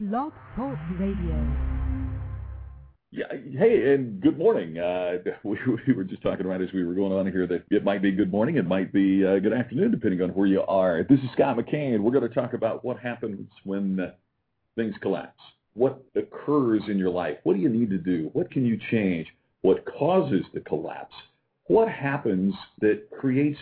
Blog Talk Radio. Yeah, hey, and good morning. Uh, we, we, were just talking about as we were going on here that it might be good morning, it might be uh, good afternoon, depending on where you are. This is Scott McKain. We're going to talk about what happens when uh, things collapse. What occurs in your life? What do you need to do? What can you change? What causes the collapse? What happens that creates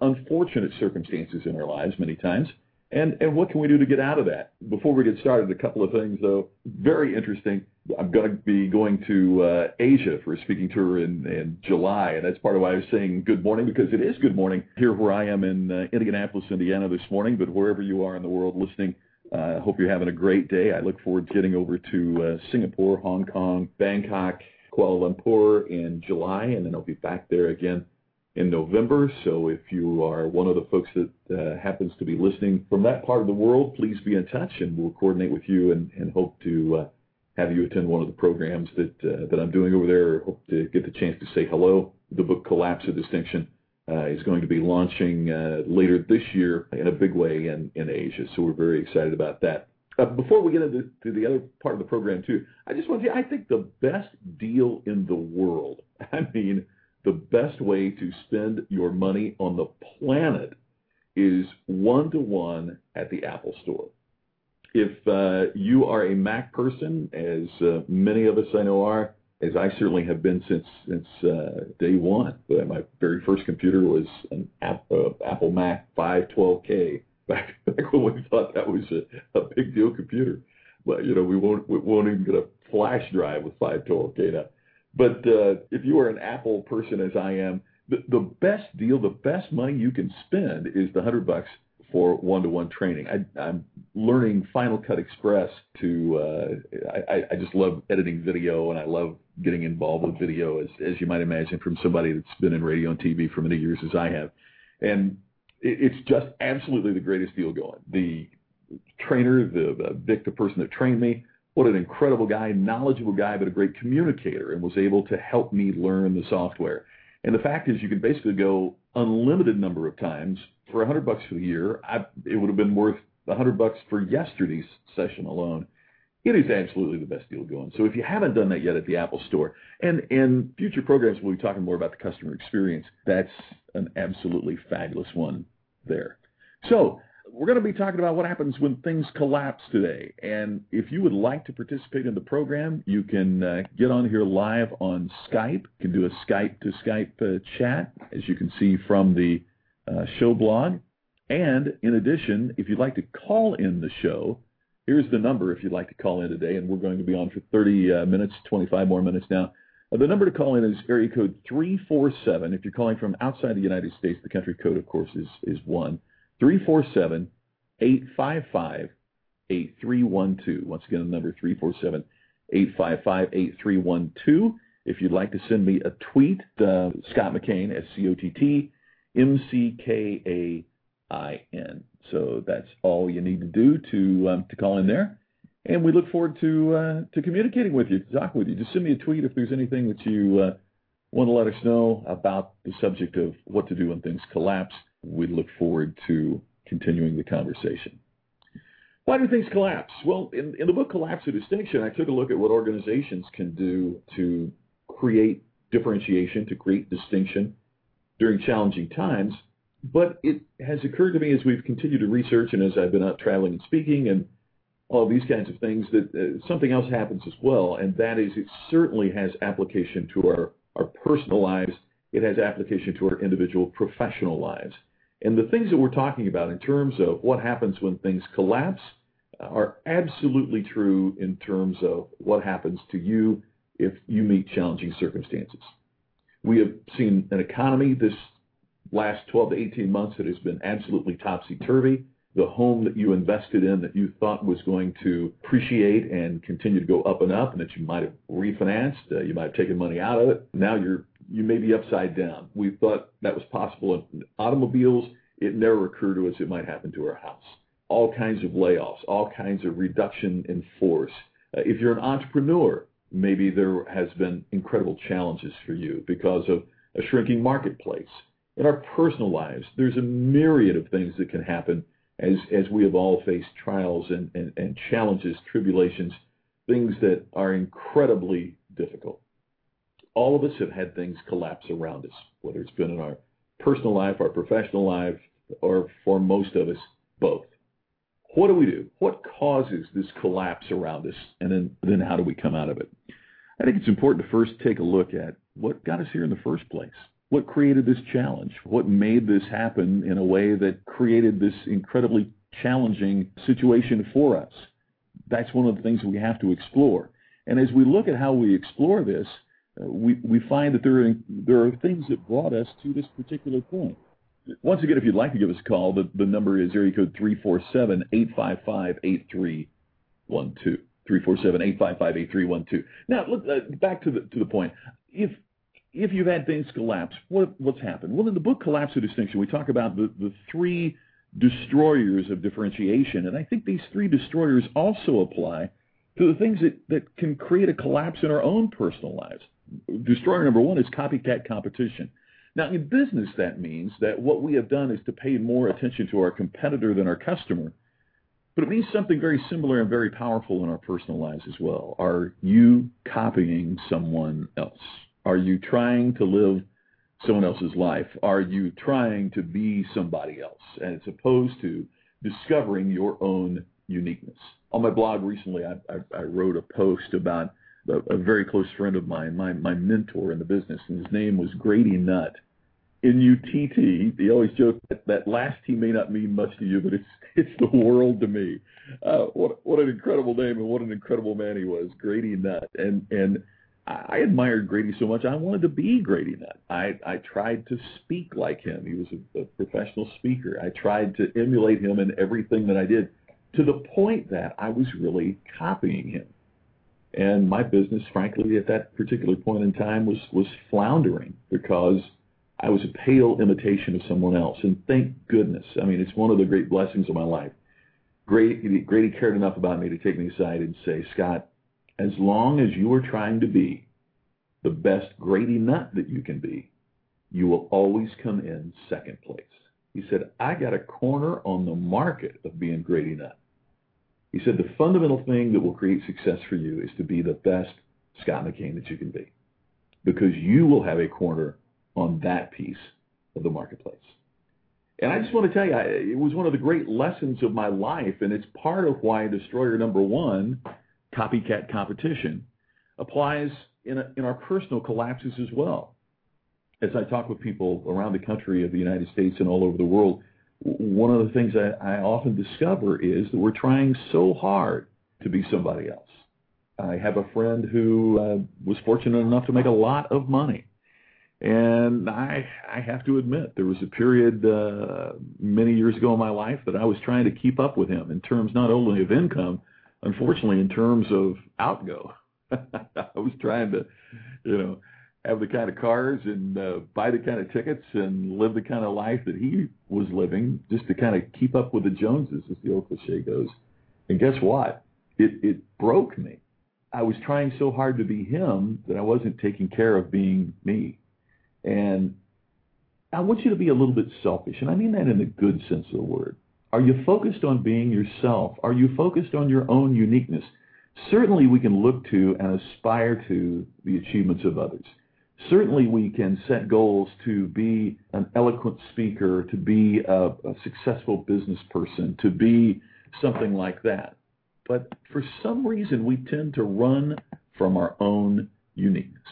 unfortunate circumstances in our lives many times? And, and what can we do to get out of that? Before we get started, a couple of things, though. Very interesting. I'm going to be going to uh, Asia for a speaking tour in, July, and that's part of why I was saying good morning, because it is good morning here where I am in uh, Indianapolis, Indiana this morning, but wherever you are in the world listening, I uh, hope you're having a great day. I look forward to getting over to Singapore, Hong Kong, Bangkok, Kuala Lumpur in July, and then I'll be back there again in November. So if you are one of the folks that uh, happens to be listening from that part of the world, please be in touch, and we'll coordinate with you and, and hope to uh, have you attend one of the programs that uh, that I'm doing over there. Hope to get the chance to say hello. The book Collapse of Distinction uh, is going to be launching uh, later this year in a big way in, in Asia. So we're very excited about that. Uh, before we get into the other part of the program too, I just want to say I think the best deal in the world. I mean the best way to spend your money on the planet is one to one at the Apple Store. If uh, you are a Mac person, as uh, many of us I know are, as I certainly have been since since uh, day one. My very first computer was an Apple, uh, Apple Mac 512K back, back when we thought that was a, a big deal computer. But you know we won't we won't even get a flash drive with 512K now. But uh, if you are an Apple person, as I am, the, the best deal, the best money you can spend is the hundred bucks for one-to-one training. I, I'm learning Final Cut Express to. Uh, I, I just love editing video, and I love getting involved with video, as as you might imagine, from somebody that's been in radio and TV for many years as I have, and it, it's just absolutely the greatest deal going. The trainer, the, the Vic, the person that trained me, what an incredible guy, knowledgeable guy, but a great communicator, and was able to help me learn the software. And the fact is, you can basically go unlimited number of times for a hundred bucks the year. I, it would have been worth a hundred bucks for yesterday's session alone. It is absolutely the best deal going. So if you haven't done that yet at the Apple Store, and in future programs we'll be talking more about the customer experience, that's an absolutely fabulous one there. So we're going to be talking about what happens when things collapse today. And if you would like to participate in the program, you can uh, get on here live on Skype. You can do a Skype to Skype uh, chat, as you can see from the uh, show blog. And in addition, if you'd like to call in the show, here's the number if you'd like to call in today. And we're going to be on for 30 uh, minutes, 25 more minutes now. Uh, the number to call in is area code 347. If you're calling from outside the United States, the country code, of course, is, is 1. 347 855 8312. Once again, the number 347 855 8312. If you'd like to send me a tweet, uh, Scott McKain, S C O T T M C K A I N. So that's all you need to do to um, to call in there. And we look forward to uh, to communicating with you, to talk with you. Just send me a tweet if there's anything that you uh, want to let us know about the subject of what to do when things collapse. We look forward to continuing the conversation. Why do things collapse? Well, in, in the book Collapse of Distinction, I took a look at what organizations can do to create differentiation, to create distinction during challenging times. But it has occurred to me as we've continued to research and as I've been out traveling and speaking and all these kinds of things that uh, something else happens as well, and that is it certainly has application to our, our personal lives. It has application to our individual professional lives. And the things that we're talking about in terms of what happens when things collapse are absolutely true in terms of what happens to you if you meet challenging circumstances. We have seen an economy this last 12 to 18 months that has been absolutely topsy-turvy. The home that you invested in that you thought was going to appreciate and continue to go up and up and that you might have refinanced, uh, you might have taken money out of it. Now you're you may be upside down. We thought that was possible in automobiles. It never occurred to us it might happen to our house. All kinds of layoffs, all kinds of reduction in force. Uh, if you're an entrepreneur, maybe there has been incredible challenges for you because of a shrinking marketplace. In our personal lives, there's a myriad of things that can happen as as we have all faced trials and, and, and challenges, tribulations, things that are incredibly difficult. All of us have had things collapse around us, whether it's been in our personal life, our professional life, or for most of us, both. What do we do? What causes this collapse around us? And then, then how do we come out of it? I think it's important to first take a look at what got us here in the first place. What created this challenge? What made this happen in a way that created this incredibly challenging situation for us? That's one of the things we have to explore. And as we look at how we explore this, uh, we, we find that there are, there are things that brought us to this particular point. Once again, if you'd like to give us a call, the, the number is area code 347-855-8312. 347-855-8312. Now, look, uh, back to the, to the point. If, if you've had things collapse, what, what's happened? Well, in the book Collapse of Distinction, we talk about the, the three destroyers of differentiation. And I think these three destroyers also apply to the things that, that can create a collapse in our own personal lives. Destroyer number one is copycat competition. Now, in business, that means that what we have done is to pay more attention to our competitor than our customer. But it means something very similar and very powerful in our personal lives as well. Are you copying someone else? Are you trying to live someone else's life? Are you trying to be somebody else as opposed to discovering your own uniqueness? On my blog recently, I, I, I wrote a post about a, a, very close friend of mine, my, my mentor in the business, and his name was Grady Nutt. N-U-T-T. He always joke that that last T may not mean much to you, but it's it's the world to me. Uh, what what an incredible name and what an incredible man he was, Grady Nutt. And and I admired Grady so much I wanted to be Grady Nutt. I I tried to speak like him. He was a, a professional speaker. I tried to emulate him in everything that I did, to the point that I was really copying him. And my business, frankly, at that particular point in time, was was floundering because I was a pale imitation of someone else. And thank goodness. I mean, it's one of the great blessings of my life. Grady, Grady cared enough about me to take me aside and say, Scott, as long as you are trying to be the best Grady Nutt that you can be, you will always come in second place. He said, I got a corner on the market of being Grady Nutt. He said, the fundamental thing that will create success for you is to be the best Scott McKain that you can be because you will have a corner on that piece of the marketplace. And I just want to tell you, it was one of the great lessons of my life, and it's part of why Destroyer number one, copycat competition, applies in, a, in our personal collapses as well. As I talk with people around the country of the United States and all over the world, one of the things I, I often discover is that we're trying so hard to be somebody else. I have a friend who uh, was fortunate enough to make a lot of money and I, I have to admit, there was a period uh, many years ago in my life that I was trying to keep up with him in terms not only of income, unfortunately, in terms of outgo. I was trying to, you know, have the kind of cars and uh, buy the kind of tickets and live the kind of life that he was living, just to kind of keep up with the Joneses, as the old cliche goes. And guess what? It it broke me. I was trying so hard to be him that I wasn't taking care of being me. And I want you to be a little bit selfish, and I mean that in the good sense of the word. Are you focused on being yourself? Are you focused on your own uniqueness? Certainly, we can look to and aspire to the achievements of others. Certainly, we can set goals to be an eloquent speaker, to be a, a successful business person, to be something like that. But for some reason, we tend to run from our own uniqueness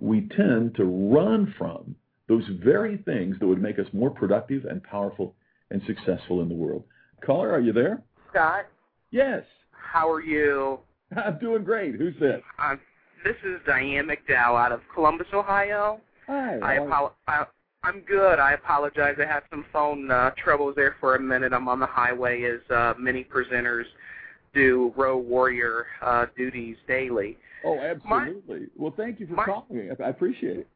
we tend to run from those very things that would make us more productive and powerful and successful in the world. Caller, are you there? Scott? Yes. How are you? I'm doing great. Who's this? Uh, this is Diane McDowell out of Columbus, Ohio. Hi. I, apo- I I'm good. I apologize. I had some phone uh, troubles there for a minute. I'm on the highway as uh, many presenters do road warrior uh, duties daily. Oh, absolutely. My, well, thank you for my, calling. Me. I appreciate it.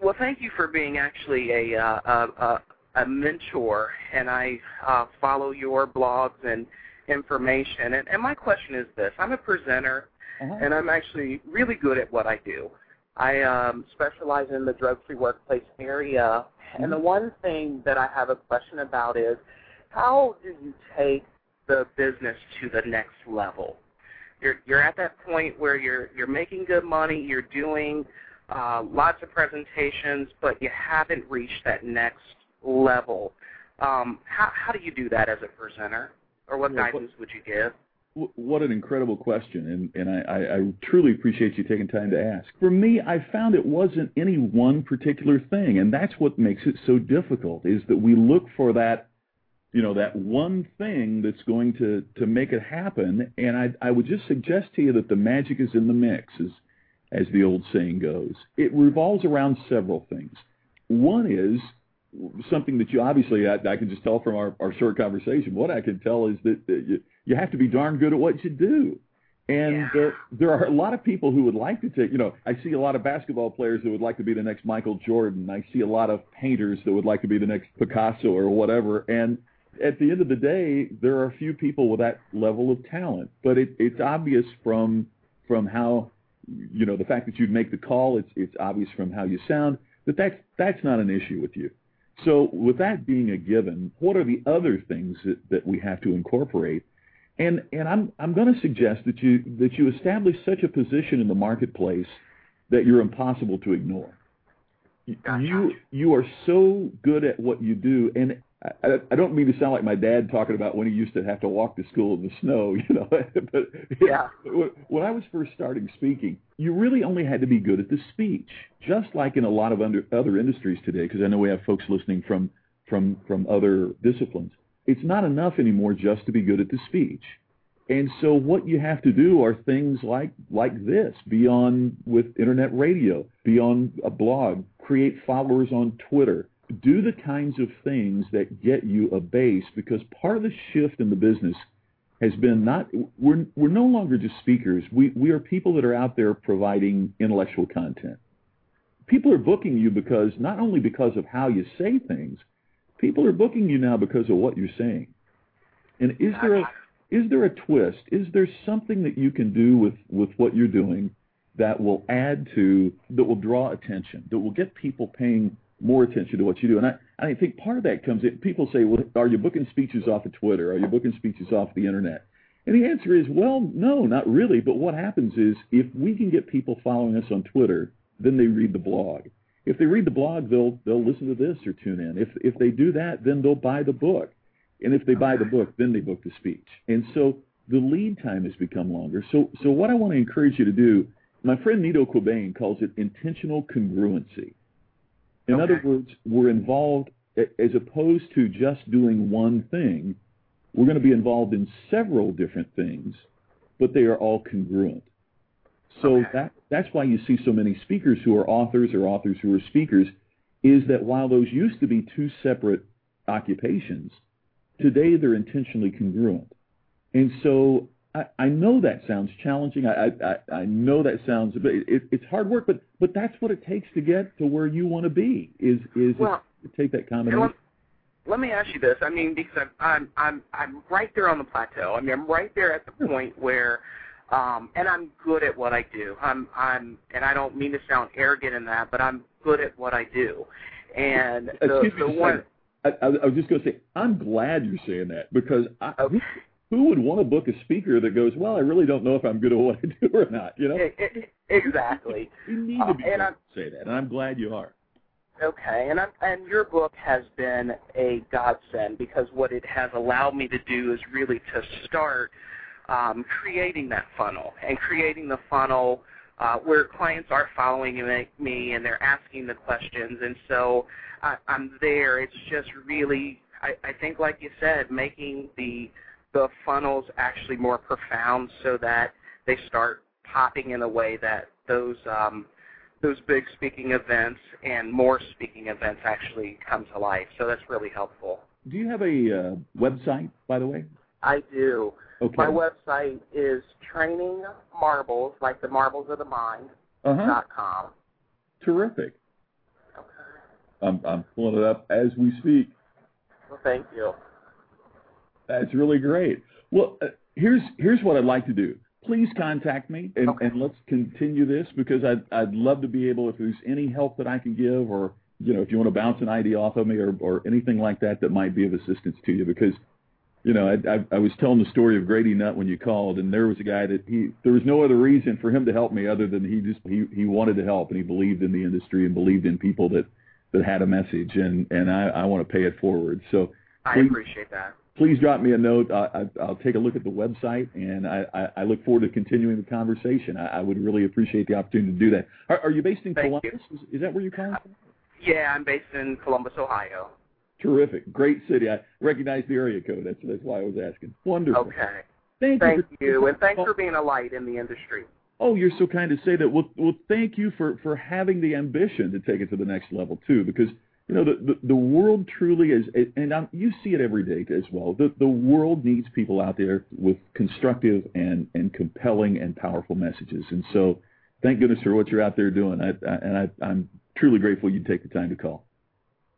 Well, thank you for being actually a uh, a, a, a mentor, and I uh, follow your blogs and information. And, and my question is this: I'm a presenter, uh-huh. and I'm actually really good at what I do. I um, specialize in the drug-free workplace area, mm-hmm. and the one thing that I have a question about is how do you take the business to the next level? You're you're at that point where you're you're making good money, you're doing uh, lots of presentations, but you haven't reached that next level. Um, how how do you do that as a presenter, or what Yeah, guidance would you give? What an incredible question, and, and I, I, I truly appreciate you taking time to ask. For me, I found it wasn't any one particular thing, and that's what makes it so difficult, is that we look for that, you know, that one thing that's going to, to make it happen, and I, I would just suggest to you that the magic is in the mix, as, as the old saying goes. It revolves around several things. One is something that you obviously, I, I can just tell from our, our short conversation, what I can tell is that, that you, you have to be darn good at what you do. And Yeah. there, there are a lot of people who would like to take, you know, I see a lot of basketball players that would like to be the next Michael Jordan. I see a lot of painters that would like to be the next Picasso or whatever. And at the end of the day, there are a few people with that level of talent. But it, it's obvious from from how, you know, the fact that you'd make the call. It's it's obvious from how you sound that that's that's not an issue with you. So with that being a given, what are the other things that, that we have to incorporate? And and I'm I'm going to suggest that you that you establish such a position in the marketplace that you're impossible to ignore. You you are so good at what you do, and I, I don't mean to sound like my dad talking about when he used to have to walk to school in the snow, you know. but Yeah. when I was first starting speaking, you really only had to be good at the speech, just like in a lot of under, other industries today. Because I know we have folks listening from from from other disciplines. It's not enough anymore just to be good at the speech. And so what you have to do are things like like this, be on with internet radio, be on a blog, create followers on Twitter, do the kinds of things that get you a base because part of the shift in the business has been not we're we're no longer just speakers. We we are people that are out there providing intellectual content. People are booking you because not only because of how you say things, people are booking you now because of what you're saying. And is there a is there a twist? Is there something that you can do with, with what you're doing that will add to, that will draw attention, that will get people paying more attention to what you do? And I, I think part of that comes in, people say, well, are you booking speeches off of Twitter? Are you booking speeches off the internet? And the answer is, well, no, not really. But what happens is if we can get people following us on Twitter, then they read the blog. If they read the blog, they'll, they'll listen to this or tune in. If, if they do that, then they'll buy the book. And if they buy the book, then they book the speech. And so the lead time has become longer. So, so what I want to encourage you to do, my friend Nido Qubein calls it intentional congruency. In Okay. other words, we're involved, as opposed to just doing one thing, we're going to be involved in several different things, but they are all congruent. So Okay. that, that's why you see so many speakers who are authors or authors who are speakers, is that while those used to be two separate occupations, today they're intentionally congruent. And so I, I know that sounds challenging. I, I, I know that sounds, but it, it's hard work, but, but that's what it takes to get to where you want to be is, is Well, to take that combination. let, let me ask you this. I mean, because I'm I'm I'm I'm right there on the plateau. I mean, I'm right there at the point where, um, and I'm good at what I do. I'm I'm, and I don't mean to sound arrogant in that, but I'm good at what I do. And the the one. I, I, I was just going to say, I'm glad you're saying that because I, Okay. who, who would want to book a speaker that goes, well, I really don't know if I'm good at what I do or not, you know? exactly. You need Uh, to be and able I'm- to say that, and I'm glad you are. Okay, and I'm, and your book has been a godsend because what it has allowed me to do is really to start um, creating that funnel and creating the funnel uh, where clients are following me and they're asking the questions, and so I, I'm there. It's just really, I, I think, like you said, making the the funnels actually more profound so that they start popping in a way that those um, those big speaking events and more speaking events actually come to life. So that's really helpful. Do you have a uh, website, by the way? I do. Okay. My website is training marbles, like the marbles of the mind, uh-huh. dot com. Terrific. Okay. I'm, I'm pulling it up as we speak. Well, thank you. That's really great. Well, uh, here's here's what I'd like to do. Please contact me and, Okay. and let's continue this because I'd I'd love to be able if there's any help that I can give or you know, if you want to bounce an idea off of me or, or anything like that that might be of assistance to you, because you know, I, I, I was telling the story of Grady Nutt when you called, and there was a guy that he there was no other reason for him to help me other than he just he he wanted to help and he believed in the industry and believed in people that that had a message, and and I I want to pay it forward. So I please, appreciate that. Please drop me a note. I, I, I'll take a look at the website, and I, I, I look forward to continuing the conversation. I, I would really appreciate the opportunity to do that. Are, are you based in Thank Columbus? Is, is, that where you're calling from? Yeah, I'm based in Columbus, Ohio. Terrific. Great city. I recognize the area code. That's that's why I was asking. Wonderful. Okay. Thank, thank you. you, and thanks for being a light in the industry. Oh, you're so kind to say that. Well, well, thank you for for having the ambition to take it to the next level too, because you know the the, the world truly is, and I'm, you see it every day as well. The the world needs people out there with constructive and and compelling and powerful messages, and so thank goodness for what you're out there doing. I, I, and I, I'm truly grateful you'd take the time to call.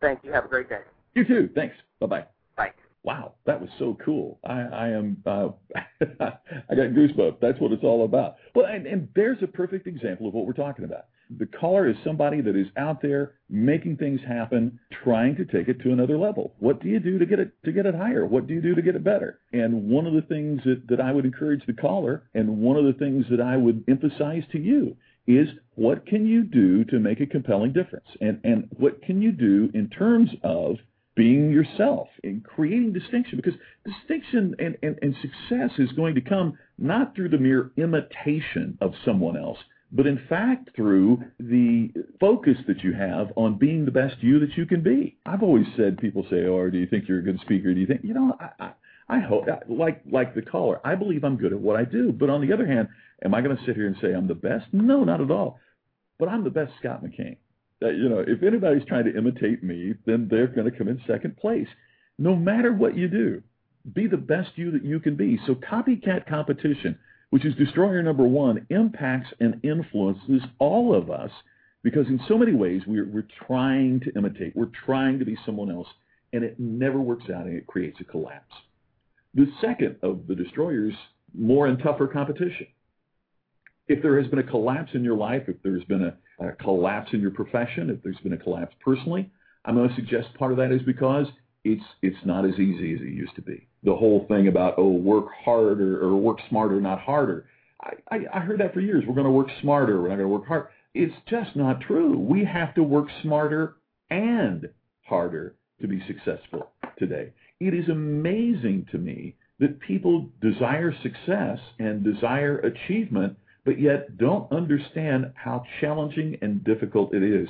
Thank you. Have a great day. You too. Thanks. Bye-bye. Bye. Wow, that was so cool. I, I am, uh, I got goosebumps. That's what it's all about. Well, and, and there's a perfect example of what we're talking about. The caller is somebody that is out there making things happen, trying to take it to another level. What do you do to get it to get it higher? What do you do to get it better? And one of the things that, that I would encourage the caller, and one of the things that I would emphasize to you, is what can you do to make a compelling difference? And and what can you do in terms of being yourself and creating distinction because distinction and, and, and success is going to come not through the mere imitation of someone else, but in fact through the focus that you have on being the best you that you can be. I've always said, people say, "Oh, do you think you're a good speaker? Do you think you know?" I, I, I hope, like like the caller, I believe I'm good at what I do. But on the other hand, am I going to sit here and say I'm the best? No, not at all. But I'm the best Scott McKain that you know if anybody's trying to imitate me, then they're going to come in second place. No matter what you do, be the best you that you can be. So copycat competition, which is destroyer number one, impacts and influences all of us because in so many ways we're, we're trying to imitate, we're trying to be someone else, and it never works out and it creates a collapse. The second of the destroyers, more and tougher competition. If there has been a collapse in your life, if there's been a a collapse in your profession, if there's been a collapse personally, I'm going to suggest part of that is because it's it's not as easy as it used to be. The whole thing about oh work harder or work smarter, not harder. I, I, I heard that for years. We're going to work smarter. We're not going to work hard. It's just not true. We have to work smarter and harder to be successful today. It is amazing to me that people desire success and desire achievement but yet don't understand how challenging and difficult it is.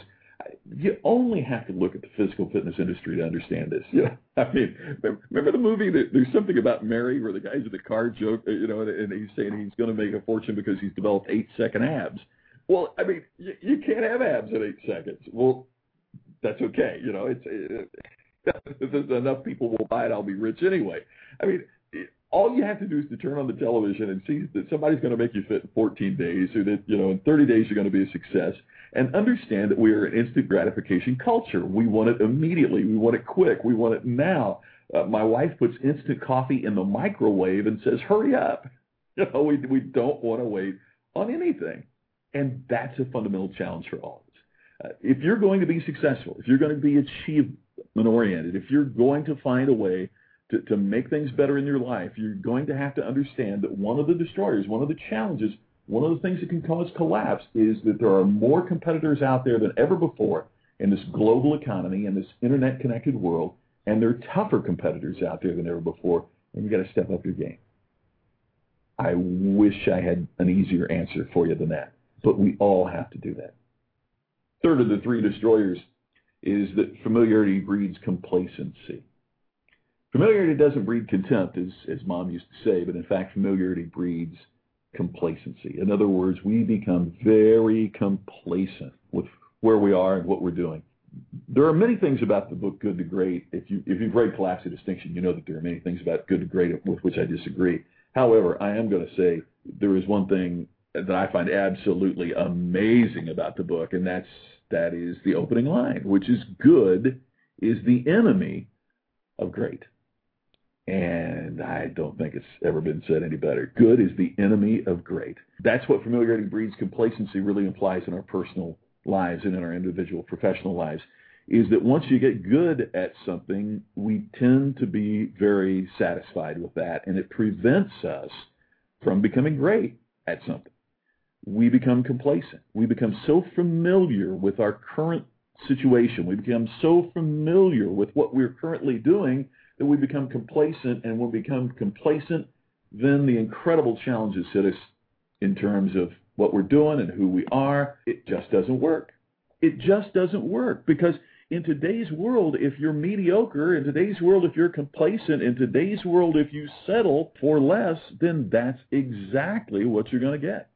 You only have to look at the physical fitness industry to understand this. Know, I mean, remember the movie? There's something about Mary where the guy's in the car joke, uh, you know, and he's saying he's going to make a fortune because he's developed eight second abs. Well, I mean, you, you can't have abs in eight seconds. Well, that's okay. You know, it's uh, it, enough people will buy it. I'll be rich anyway. I mean, all you have to do is to turn on the television and see that somebody's going to make you fit in 14 days, or that you know in 30 days you're going to be a success, and understand that we are an instant gratification culture. We want it immediately. We want it quick. We want it now. Uh, my wife puts instant coffee in the microwave and says, "Hurry up!" You know, we we don't want to wait on anything, and that's a fundamental challenge for all of us. Uh, if you're going to be successful, if you're going to be achievement oriented, if you're going to find a way to, to make things better in your life, you're going to have to understand that one of the destroyers, one of the challenges, one of the things that can cause collapse is that there are more competitors out there than ever before in this global economy and this internet connected world, and there are tougher competitors out there than ever before, and you've got to step up your game. I wish I had an easier answer for you than that, but we all have to do that. Third of the three destroyers is that familiarity breeds complacency. Familiarity doesn't breed contempt, as, as mom used to say, but in fact, familiarity breeds complacency. In other words, we become very complacent with where we are and what we're doing. There are many things about the book Good to Great. If you if you've read Collapse to Distinction, you know that there are many things about Good to Great with which I disagree. However, I am going to say there is one thing that I find absolutely amazing about the book, and that's that is the opening line, which is good is the enemy of great. And I don't think it's ever been said any better. Good is the enemy of great. That's what familiarity breeds complacency really implies in our personal lives and in our individual professional lives. is that once you get good at something, we tend to be very satisfied with that, and it prevents us from becoming great at something. We become complacent. We become so familiar with our current situation. We become so familiar with what we're currently doing that we become complacent, and when we become complacent, then the incredible challenges hit us in terms of what we're doing and who we are. It just doesn't work. It just doesn't work because in today's world, if you're mediocre, in today's world, if you're complacent, in today's world, if you settle for less, then that's exactly what you're going to get.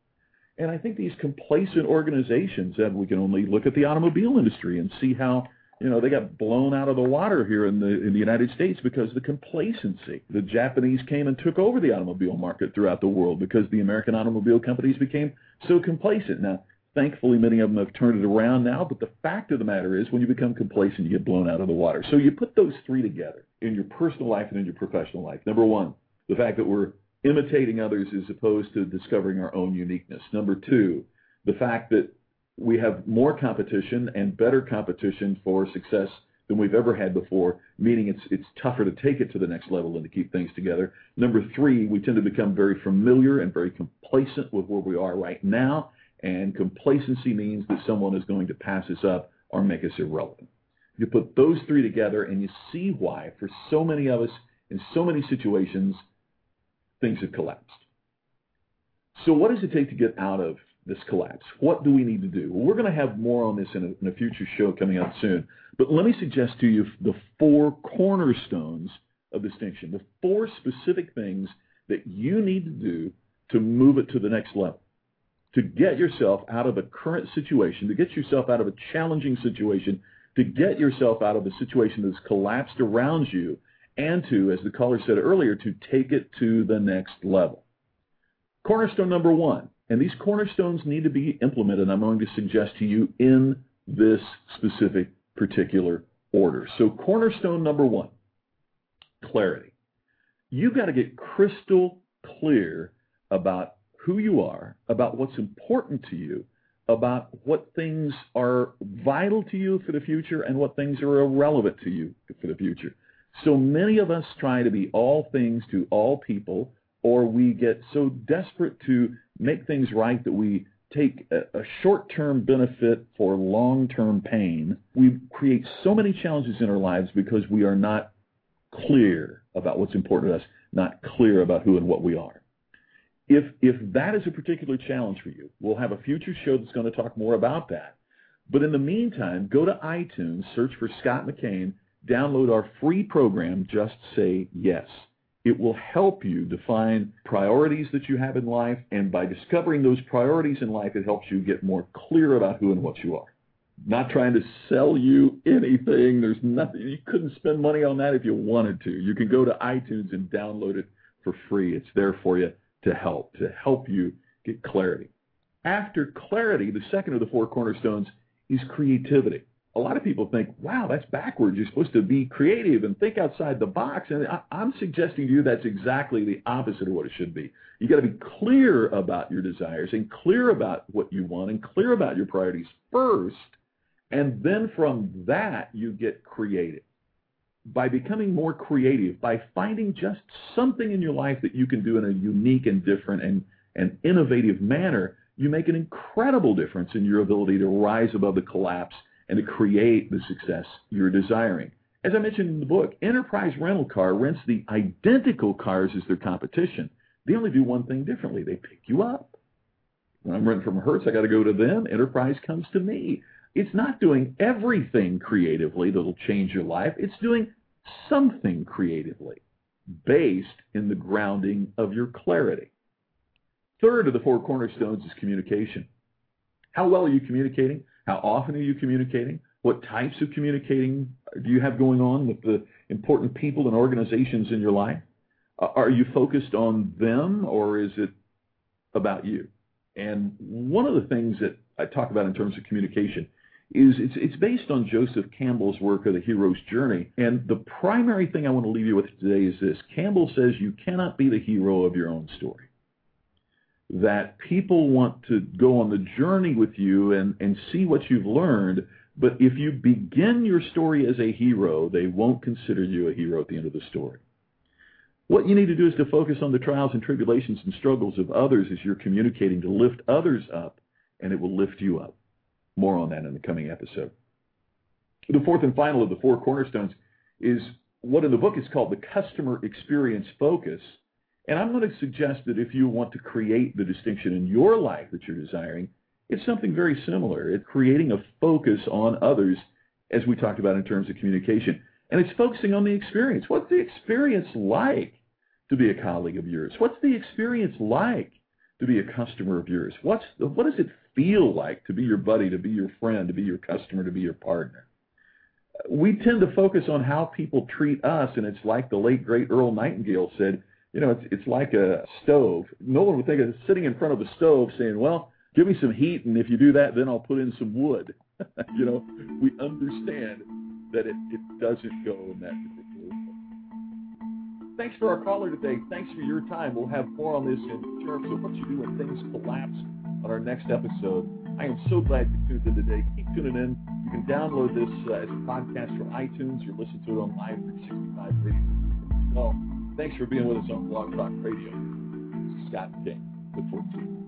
And I think these complacent organizations, and we can only look at the automobile industry and see how you know they got blown out of the water here in the in the United States because of the complacency. The Japanese came and took over the automobile market throughout the world because the American automobile companies became so complacent. Now, thankfully, many of them have turned it around now. But the fact of the matter is, when you become complacent, you get blown out of the water. So you put those three together in your personal life and in your professional life. Number one, the fact that we're imitating others as opposed to discovering our own uniqueness. Number two, the fact that we have more competition and better competition for success than we've ever had before, meaning it's it's tougher to take it to the next level and to keep things together. Number three, we tend to become very familiar and very complacent with where we are right now, and complacency means that someone is going to pass us up or make us irrelevant. You put those three together and you see why, for so many of us in so many situations, things have collapsed. So, what does it take to get out of this collapse? What do we need to do? Well, we're going to have more on this in a, in a future show coming up soon. But let me suggest to you the four cornerstones of distinction, the four specific things that you need to do to move it to the next level, to get yourself out of a current situation, to get yourself out of a challenging situation, to get yourself out of a situation that's collapsed around you and to, as the caller said earlier, to take it to the next level. Cornerstone number one, and these cornerstones need to be implemented, I'm going to suggest to you in this specific particular order. So, cornerstone number one, clarity. You've got to get crystal clear about who you are, about what's important to you, about what things are vital to you for the future, and what things are irrelevant to you for the future. So many of us try to be all things to all people, or we get so desperate to make things right that we take a, a short-term benefit for long-term pain. We create so many challenges in our lives because we are not clear about what's important to us, not clear about who and what we are. If if that is a particular challenge for you, we'll have a future show that's going to talk more about that. But in the meantime, go to iTunes, search for Scott McKain, download our free program, Just Say Yes. It will help you define priorities that you have in life, and by discovering those priorities in life, it helps you get more clear about who and what you are. Not trying to sell you anything. There's nothing. You couldn't spend money on that if you wanted to. You can go to iTunes and download it for free. It's there for you to help, to help you get clarity. After clarity, the second of the four cornerstones is creativity a lot of people think, wow, that's backwards. You're supposed to be creative and think outside the box. And I, am suggesting to you that's exactly the opposite of what it should be. You got to be clear about your desires and clear about what you want and clear about your priorities first. And then from that, you get creative. By becoming more creative, by finding just something in your life that you can do in a unique and different and, and innovative manner, you make an incredible difference in your ability to rise above the collapse and to create the success you're desiring. As I mentioned in the book, Enterprise Rental Car rents the identical cars as their competition. They only do one thing differently. They pick you up. When I'm renting from Hertz, I got to go to them. Enterprise comes to me. It's not doing everything creatively that'll change your life. It's doing something creatively based in the grounding of your clarity. Third of the four cornerstones is communication. How well are you communicating? How often are you communicating? What types of communicating do you have going on with the important people and organizations in your life? Uh, are you focused on them or is it about you? And one of the things that I talk about in terms of communication is it's, it's based on Joseph Campbell's work of the hero's journey. And the primary thing I want to leave you with today is this Campbell says you cannot be the hero of your own story that people want to go on the journey with you and, and see what you've learned, But if you begin your story as a hero, they won't consider you a hero at the end of the story. What you need to do is to focus on the trials and tribulations and struggles of others as you're communicating to lift others up, and it will lift you up. More on that in the coming episode. The fourth and final of the four cornerstones is what in the book is called the customer experience focus. And I'm going to suggest that if you want to create the distinction in your life that you're desiring, it's something very similar. It's creating a focus on others, as we talked about in terms of communication. And it's focusing on the experience. What's the experience like? to be a colleague of yours? What's the experience like to be a customer of yours? What's the, what does it feel like to be your buddy, to be your friend, to be your customer, to be your partner? We tend to focus on how people treat us, and it's like the late great Earl Nightingale said. You know, it's it's like a stove. No one would think of sitting in front of a stove saying, "Well, give me some heat, and if you do that, then I'll put in some wood." you know, we understand that it, it doesn't go in that particular way. thanks for our caller today. Thanks for your time. We'll have more on this in terms of what you do when things collapse on our next episode. I am so glad you tuned in today. Keep tuning in. You can download this uh, as a podcast from iTunes or listen to it on Live 365 Radio as well. Thanks for being with us on Blog Talk Radio. Scott King. To it.